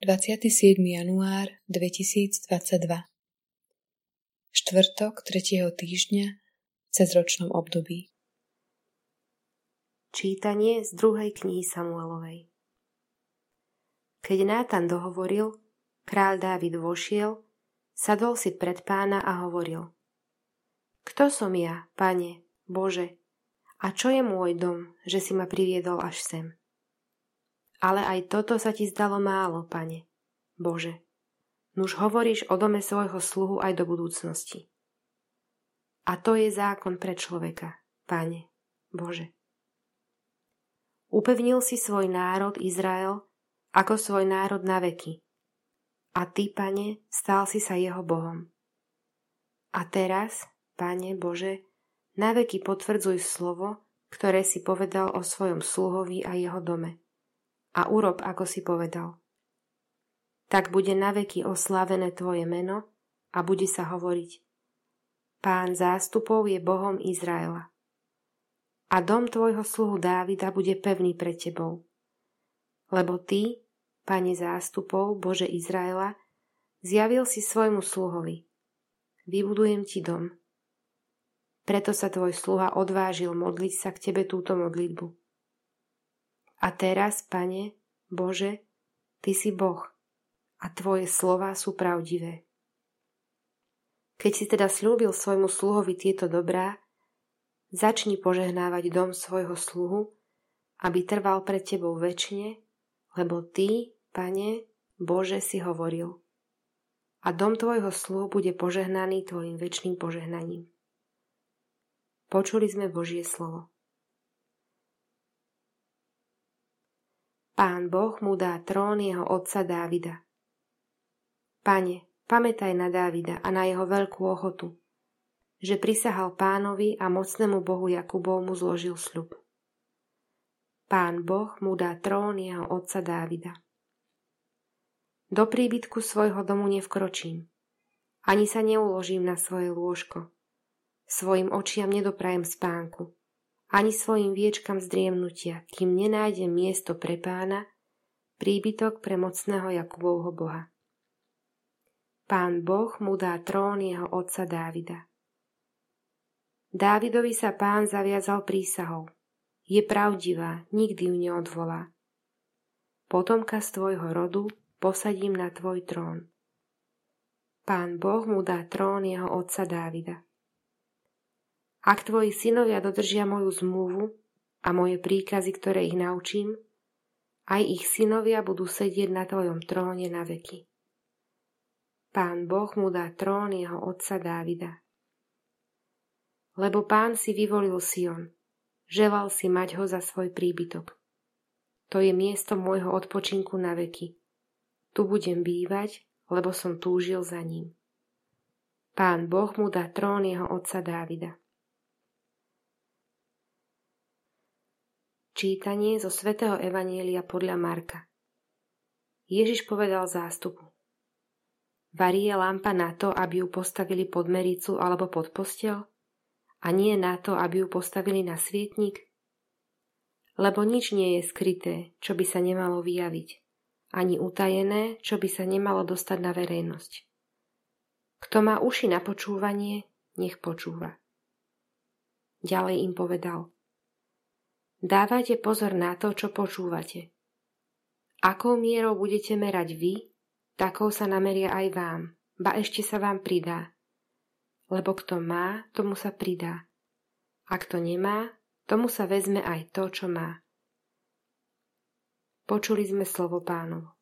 27. január 2022 Štvrtok 3. týždňa v cezročnom období Čítanie z druhej knihy Samuelovej Keď Nátan dohovoril, kráľ Dávid vošiel, sadol si pred pána a hovoril Kto som ja, pane, Bože, a čo je môj dom, že si ma priviedol až sem? Ale aj toto sa ti zdalo málo, pane. Bože, nuž hovoríš o dome svojho sluhu aj do budúcnosti. A to je zákon pre človeka, pane, Bože. Upevnil si svoj národ Izrael ako svoj národ na veky. A ty, pane, stál si sa jeho Bohom. A teraz, pane Bože, na veky potvrdzuj slovo, ktoré si povedal o svojom sluhovi a jeho dome a urob, ako si povedal. Tak bude naveky oslávené tvoje meno a bude sa hovoriť Pán zástupov je Bohom Izraela. A dom tvojho sluhu Dávida bude pevný pred tebou. Lebo ty, Pane zástupov, Bože Izraela, zjavil si svojmu sluhovi. Vybudujem ti dom. Preto sa tvoj sluha odvážil modliť sa k tebe túto modlitbu. A teraz, Pane, Bože, Ty si Boh a Tvoje slova sú pravdivé. Keď si teda slúbil svojmu sluhovi tieto dobrá, začni požehnávať dom svojho sluhu, aby trval pred Tebou väčšine, lebo Ty, Pane, Bože, si hovoril. A dom Tvojho sluhu bude požehnaný Tvojim väčšným požehnaním. Počuli sme Božie slovo. Pán Boh mu dá trón jeho otca Dávida. Pane, pamätaj na Dávida a na jeho veľkú ochotu, že prisahal pánovi a mocnému Bohu Jakubovmu zložil sľub. Pán Boh mu dá trón jeho otca Dávida. Do príbytku svojho domu nevkročím, ani sa neuložím na svoje lôžko. Svojim očiam nedoprajem spánku ani svojim viečkam zdriemnutia, kým nenájde miesto pre pána, príbytok pre mocného Jakubovho Boha. Pán Boh mu dá trón jeho otca Dávida. Dávidovi sa pán zaviazal prísahou. Je pravdivá, nikdy ju neodvolá. Potomka z tvojho rodu posadím na tvoj trón. Pán Boh mu dá trón jeho otca Dávida. Ak tvoji synovia dodržia moju zmluvu a moje príkazy, ktoré ich naučím, aj ich synovia budú sedieť na tvojom tróne na veky. Pán Boh mu dá trón jeho otca Dávida. Lebo pán si vyvolil Sion, želal si mať ho za svoj príbytok. To je miesto môjho odpočinku na veky. Tu budem bývať, lebo som túžil za ním. Pán Boh mu dá trón jeho otca Dávida. Čítanie zo svätého Evanielia podľa Marka Ježiš povedal zástupu Varí je lampa na to, aby ju postavili pod mericu alebo pod postel? A nie na to, aby ju postavili na svietnik? Lebo nič nie je skryté, čo by sa nemalo vyjaviť, ani utajené, čo by sa nemalo dostať na verejnosť. Kto má uši na počúvanie, nech počúva. Ďalej im povedal – Dávajte pozor na to, čo počúvate. Akou mierou budete merať vy, takou sa nameria aj vám, ba ešte sa vám pridá. Lebo kto má, tomu sa pridá. A kto nemá, tomu sa vezme aj to, čo má. Počuli sme slovo pánov.